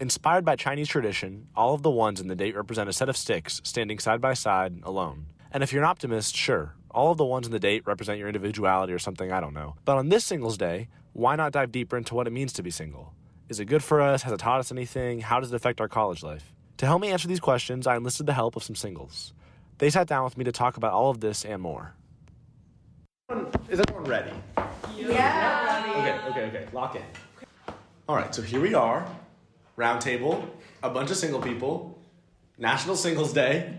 Inspired by Chinese tradition, all of the ones in the date represent a set of sticks standing side by side, alone. And if you're an optimist, sure, all of the ones in the date represent your individuality or something, I don't know. But on this Singles Day, why not dive deeper into what it means to be single? Is it good for us? Has it taught us anything? How does it affect our college life? To help me answer these questions, I enlisted the help of some singles. They sat down with me to talk about all of this and more. Is everyone ready? Yeah. Okay, okay, okay. Lock in. All right, so here we are. Round table, a bunch of single people, National Singles Day.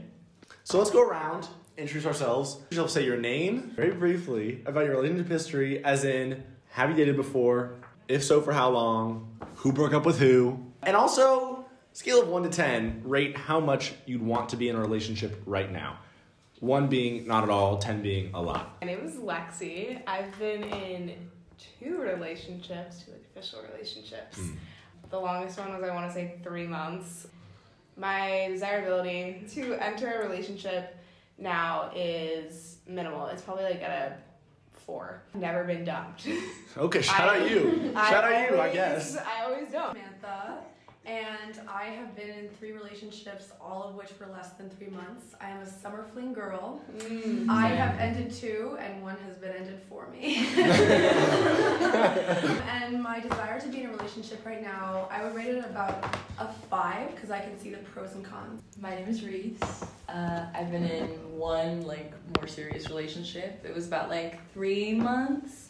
So let's go around, introduce ourselves. You'll say your name very briefly about your relationship history, as in, have you dated before? If so, for how long? Who broke up with who? And also, scale of 1 to 10, rate how much you'd want to be in a relationship right now. 1 being not at all, 10 being a lot. My name is Lexi. I've been in two relationships, two official relationships. Hmm. The longest one was, I want to say, three months. My desirability to enter a relationship now is minimal. It's probably like at a four. Never been dumped. Okay, shout out you. I Shout out you, I guess. I always don't. Samantha, and I have been in three relationships, all of which were less than three months. I am a summer fling girl. Mm, I have ended two, and one has been ended for me. and my desire to be in a relationship right now, I would rate it about a five because I can see the pros and cons. My name is Reese. Uh, I've been in one like more serious relationship. It was about like three months,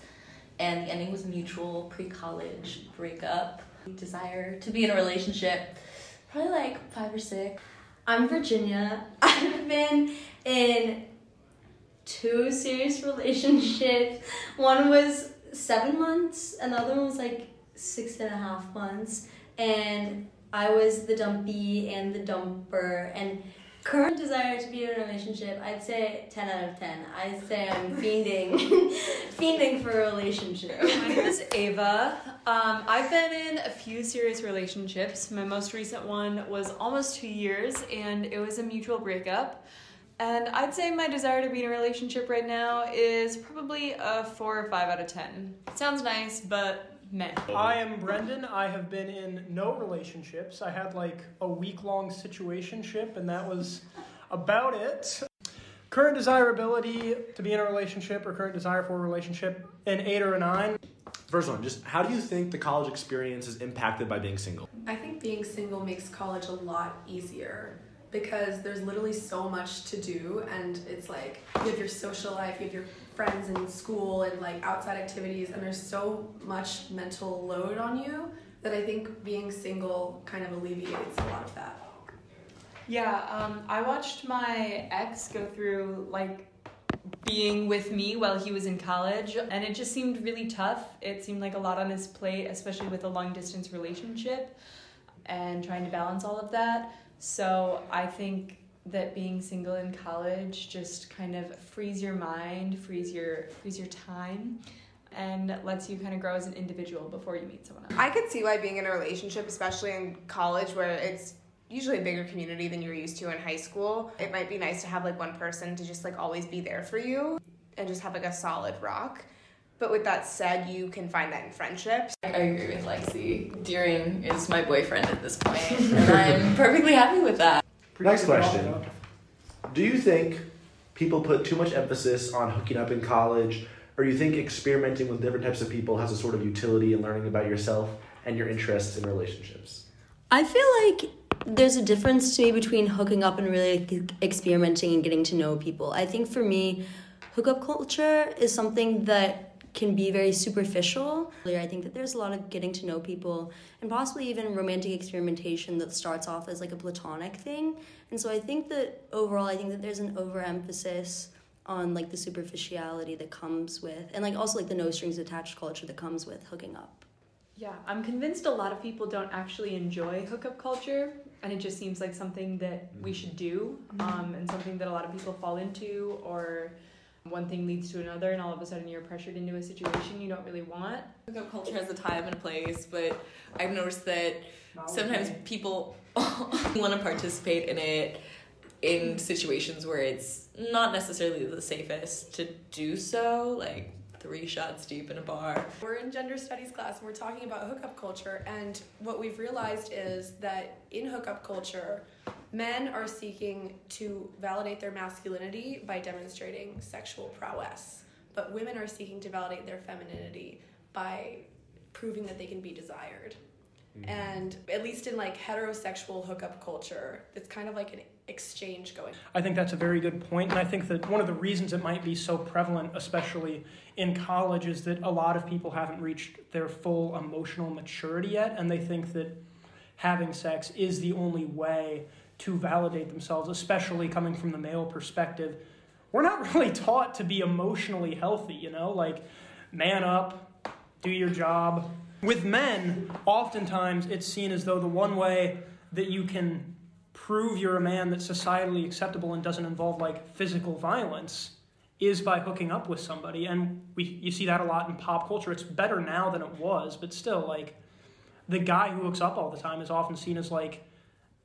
and the ending was mutual pre-college breakup. Desire to be in a relationship, probably like five or six. I'm Virginia. I've been in two serious relationships. One was seven months, another one was like six and a half months. And I was the dumpy and the dumper. And current desire to be in a relationship, I'd say 10 out of 10. I'd say I'm fiending, fiending for a relationship. My name is Ava. Um, I've been in a few serious relationships. My most recent one was almost two years, and it was a mutual breakup. And I'd say my desire to be in a relationship right now is probably a four or five out of ten. Sounds nice, but meh. I am Brendan. I have been in no relationships. I had like a week long situationship, and that was about it. Current desirability to be in a relationship or current desire for a relationship, an eight or a nine. First one, just how do you think the college experience is impacted by being single? I think being single makes college a lot easier because there's literally so much to do and it's like you have your social life, you have your friends in school and like outside activities and there's so much mental load on you that I think being single kind of alleviates a lot of that. Yeah, um, I watched my ex go through like being with me while he was in college, and it just seemed really tough. It seemed like a lot on his plate, especially with a long distance relationship and trying to balance all of that. So I think that being single in college just kind of frees your mind, frees your frees your time, and lets you kind of grow as an individual before you meet someone else. I could see why being in a relationship, especially in college where it's usually a bigger community than you're used to in high school, it might be nice to have like one person to just like always be there for you and just have like a solid rock. But with that said, you can find that in friendships. I agree with Lexi. Deering is my boyfriend at this point, and I'm perfectly happy with that. Next question. Do you think people put too much emphasis on hooking up in college, or do you think experimenting with different types of people has a sort of utility in learning about yourself and your interests in relationships? I feel like there's a difference to me between hooking up and really experimenting and getting to know people. I think for me, hookup culture is something that can be very superficial. I think that there's a lot of getting to know people and possibly even romantic experimentation that starts off as like a platonic thing. And so I think that overall, I think that there's an overemphasis on like the superficiality that comes with, and like also like the no strings attached culture that comes with hooking up. Yeah, I'm convinced a lot of people don't actually enjoy hookup culture, and it just seems like something that we should do, um, and something that a lot of people fall into, or one thing leads to another, and all of a sudden you're pressured into a situation you don't really want. Hookup culture has a time and a place, but I've noticed that sometimes people want to participate in it in situations where it's not necessarily the safest to do so, like three shots deep in a bar. We're in gender studies class and we're talking about hookup culture, and what we've realized is that in hookup culture, men are seeking to validate their masculinity by demonstrating sexual prowess, but women are seeking to validate their femininity by proving that they can be desired. Mm-hmm. And at least in like heterosexual hookup culture, it's kind of like an exchange going. I think that's a very good point, and I think that one of the reasons it might be so prevalent, especially in college, is that a lot of people haven't reached their full emotional maturity yet, and they think that having sex is the only way to validate themselves, especially coming from the male perspective. We're not really taught to be emotionally healthy, you know, like man up, do your job. With men, oftentimes it's seen as though the one way that you can prove you're a man that's societally acceptable and doesn't involve like physical violence is by hooking up with somebody and we you see that a lot in pop culture it's better now than it was but still like the guy who hooks up all the time is often seen as like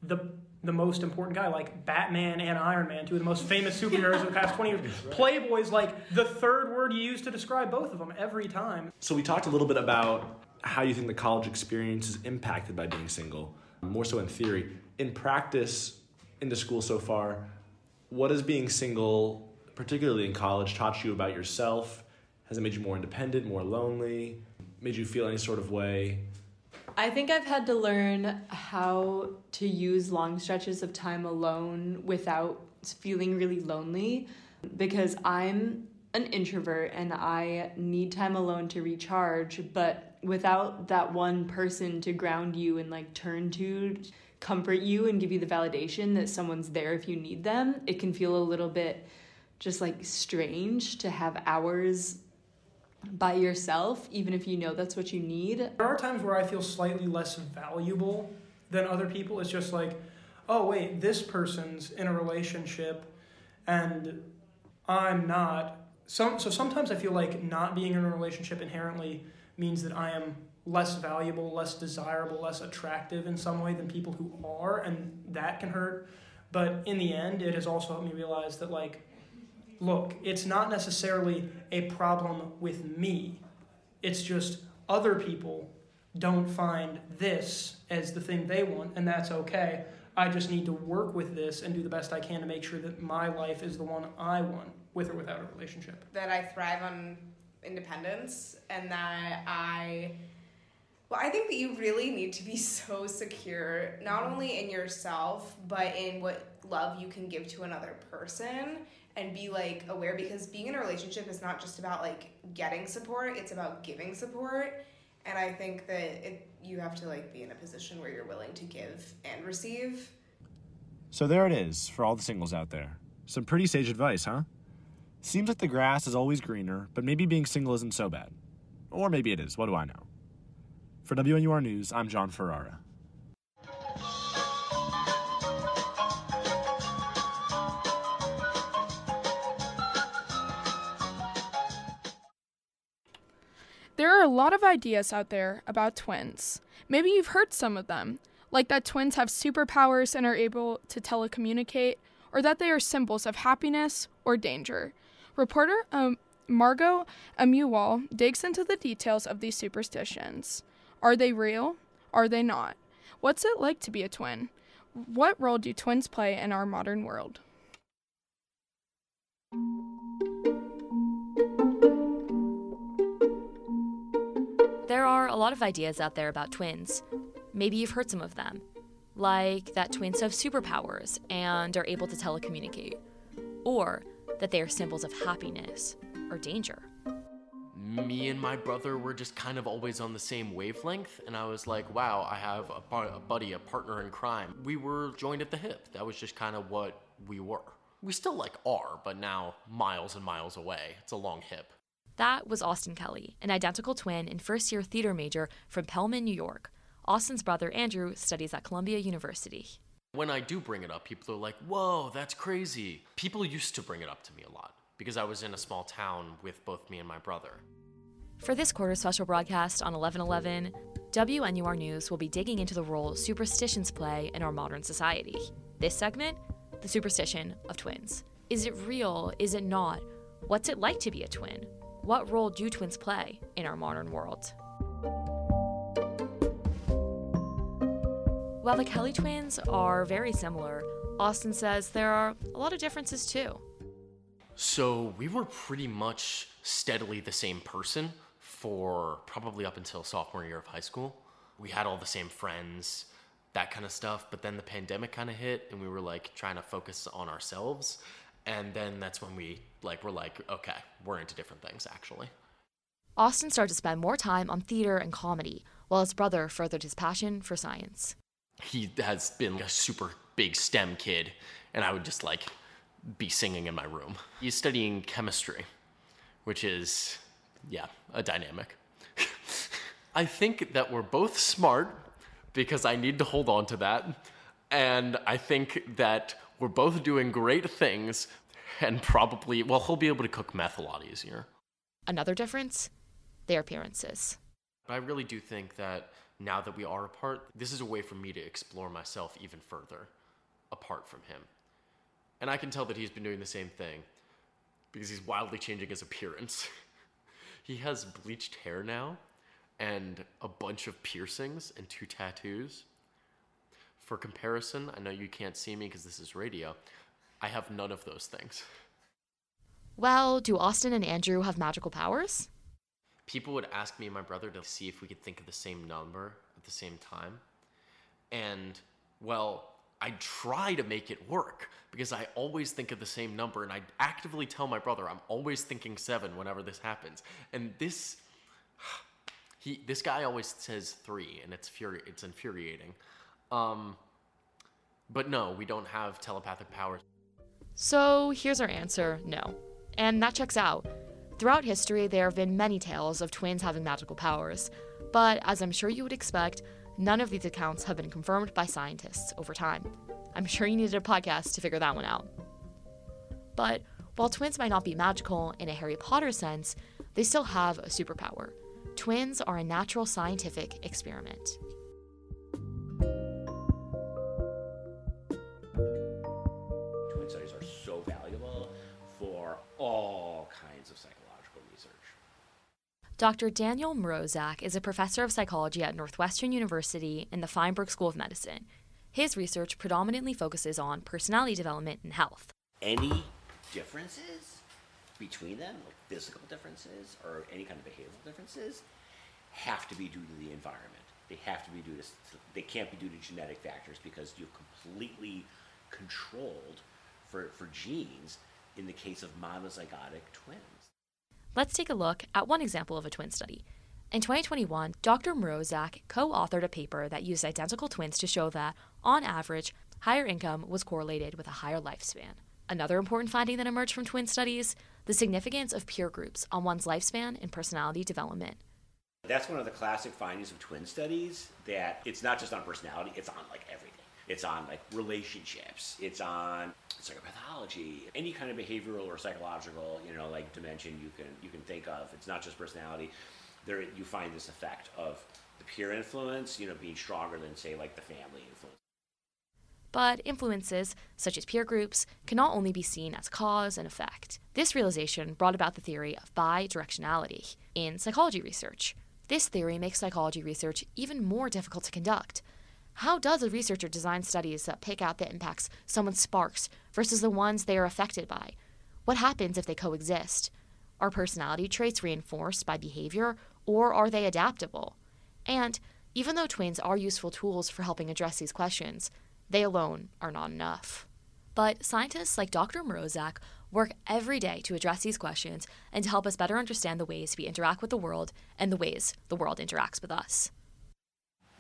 the the most important guy like Batman and Iron Man two of the most famous superheroes of the past 20 years Playboy's like the third word you use to describe both of them every time So we talked a little bit about how you think the college experience is impacted by being single, more so in theory. In practice, in the school so far, what has being single, particularly in college, taught you about yourself? Has it made you more independent, more lonely? Made you feel any sort of way? I think I've had to learn how to use long stretches of time alone without feeling really lonely because I'm an introvert and I need time alone to recharge, but without that one person to ground you and like turn to comfort you and give you the validation that someone's there if you need them, it can feel a little bit just like strange to have hours by yourself, even if you know that's what you need. There are times where I feel slightly less valuable than other people. It's just like, oh, wait, this person's in a relationship and I'm not. So sometimes I feel like not being in a relationship inherently means that I am less valuable, less desirable, less attractive in some way than people who are, and that can hurt. But in the end, it has also helped me realize that, like, look, it's not necessarily a problem with me. It's just other people don't find this as the thing they want, and that's okay. I just need to work with this and do the best I can to make sure that my life is the one I want, with or without a relationship. That I thrive on independence and that I well, I think that you really need to be so secure, not only in yourself, but in what love you can give to another person and be like aware because being in a relationship is not just about like getting support, it's about giving support. And I think that it, you have to like be in a position where you're willing to give and receive. So there it is for all the singles out there. Some pretty sage advice, huh? Seems like the grass is always greener, but maybe being single isn't so bad. Or maybe it is, what do I know? For WNUR News, I'm John Ferrara. There are a lot of ideas out there about twins. Maybe you've heard some of them, like that twins have superpowers and are able to telecommunicate, or that they are symbols of happiness or danger. Reporter um, Margot Amuwal digs into the details of these superstitions. Are they real? Are they not? What's it like to be a twin? What role do twins play in our modern world? There are a lot of ideas out there about twins. Maybe you've heard some of them, like that twins have superpowers and are able to telecommunicate, or that they are symbols of happiness or danger. Me and my brother were just kind of always on the same wavelength, and I was like, wow, I have a, a buddy, a partner in crime. We were joined at the hip. That was just kind of what we were. We still like are, but now miles and miles away. It's a long hip. That was Austin Kelly, an identical twin and first year theater major from Pelham, New York. Austin's brother Andrew studies at Columbia University. When I do bring it up, people are like, whoa, that's crazy. People used to bring it up to me a lot because I was in a small town with both me and my brother. For this quarter special broadcast on 1111, WNUR News will be digging into the role superstitions play in our modern society. This segment, the superstition of twins. Is it real? Is it not? What's it like to be a twin? What role do twins play in our modern world? While the Kelly twins are very similar, Austin says there are a lot of differences too. So we were pretty much steadily the same person for probably up until sophomore year of high school. We had all the same friends. that kind of stuff. But then the pandemic kind of hit, and we were like trying to focus on ourselves. And then that's when we like were like, okay, we're into different things actually. Austin started to spend more time on theater and comedy, while his brother furthered his passion for science. He has been a super big STEM kid, and I would just like be singing in my room. He's studying chemistry, which is, yeah, a dynamic. I think that we're both smart because I need to hold on to that. And I think that we're both doing great things and probably, well, he'll be able to cook meth a lot easier. Another difference their appearances. I really do think that now that we are apart, this is a way for me to explore myself even further apart from him. And I can tell that he's been doing the same thing because he's wildly changing his appearance. he has bleached hair now and a bunch of piercings and two tattoos. For comparison, I know you can't see me because this is radio. I have none of those things. Well, do Austin and Andrew have magical powers? People would ask me and my brother to see if we could think of the same number at the same time. And, well, I try to make it work because I always think of the same number and I actively tell my brother I'm always thinking 7 whenever this happens. And this he this guy always says 3 and it's furi- it's infuriating. Um but no, we don't have telepathic powers. So here's our answer no. And that checks out. Throughout history, there have been many tales of twins having magical powers, but as I'm sure you would expect, none of these accounts have been confirmed by scientists over time. I'm sure you needed a podcast to figure that one out. But while twins might not be magical in a Harry Potter sense, they still have a superpower. Twins are a natural scientific experiment. Dr. Daniel Mroczek is a professor of psychology at Northwestern University in the Feinberg School of Medicine. His research predominantly focuses on personality development and health. Any differences between them, like physical differences or any kind of behavioral differences, have to be due to the environment. They have to be due to, they can't be due to genetic factors because you're completely controlled for, for genes in the case of monozygotic twins. Let's take a look at one example of a twin study. In 2021, Dr. Mroczek co authored a paper that used identical twins to show that, on average, higher income was correlated with a higher lifespan. Another important finding that emerged from twin studies the significance of peer groups on one's lifespan and personality development. That's one of the classic findings of twin studies that it's not just on personality, it's on like everything. It's on like relationships, it's on psychopathology, any kind of behavioral or psychological, you know, like dimension you can you can think of. It's not just personality. There you find this effect of the peer influence, you know, being stronger than say like the family influence. But influences, such as peer groups, can not only be seen as cause and effect. This realization brought about the theory of bidirectionality in psychology research. This theory makes psychology research even more difficult to conduct. How does a researcher design studies that pick out the impacts someone sparks versus the ones they are affected by? What happens if they coexist? Are personality traits reinforced by behavior, or are they adaptable? And even though twins are useful tools for helping address these questions, they alone are not enough. But scientists like Dr. Mroczek work every day to address these questions and to help us better understand the ways we interact with the world and the ways the world interacts with us.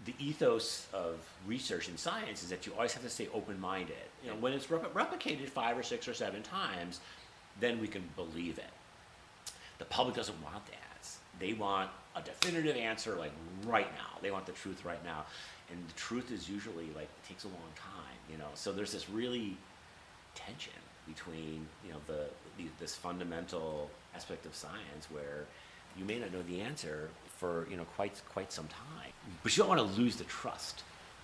The ethos of research and science is that you always have to stay open-minded. You know, when it's repl- replicated five or six or seven times, then we can believe it. The public doesn't want that. They want a definitive answer like right now. They want the truth right now. And the truth is usually like it takes a long time, you know. So there's this really tension between, you know, the, the this fundamental aspect of science where you may not know the answer for, you know, quite quite some time. But you don't want to lose the trust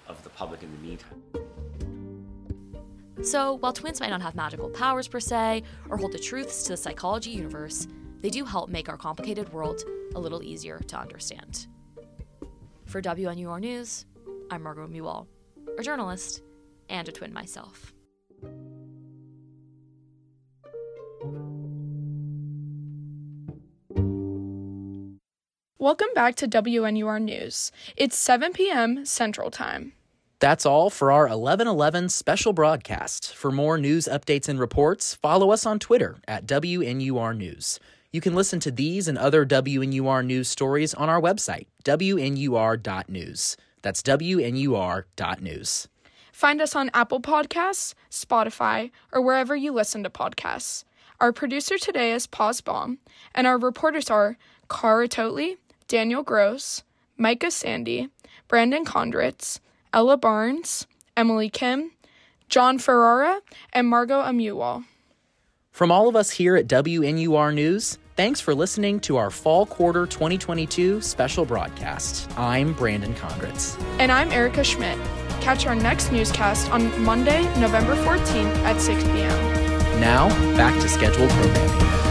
of the public in the meantime. So, while twins might not have magical powers per se, or hold the truths to the psychology universe, they do help make our complicated world a little easier to understand. For WNUR News, I'm Margot Mual, a journalist and a twin myself. Welcome back to WNUR News. It's 7 p.m. Central Time. That's all for our 1111 special broadcast. For more news updates and reports, follow us on Twitter at WNUR News. You can listen to these and other WNUR news stories on our website, WNUR.news. That's WNUR.news. Find us on Apple Podcasts, Spotify, or wherever you listen to podcasts. Our producer today is Paz Baum, and our reporters are Cara Totley, Daniel Gross, Micah Sandy, Brandon Condritz, Ella Barnes, Emily Kim, John Ferrara, and Margot Amuwal. From all of us here at WNUR News, thanks for listening to our Fall Quarter 2022 special broadcast. I'm Brandon Condritz. And I'm Erica Schmidt. Catch our next newscast on Monday, November 14th at 6 p.m. Now, back to scheduled programming.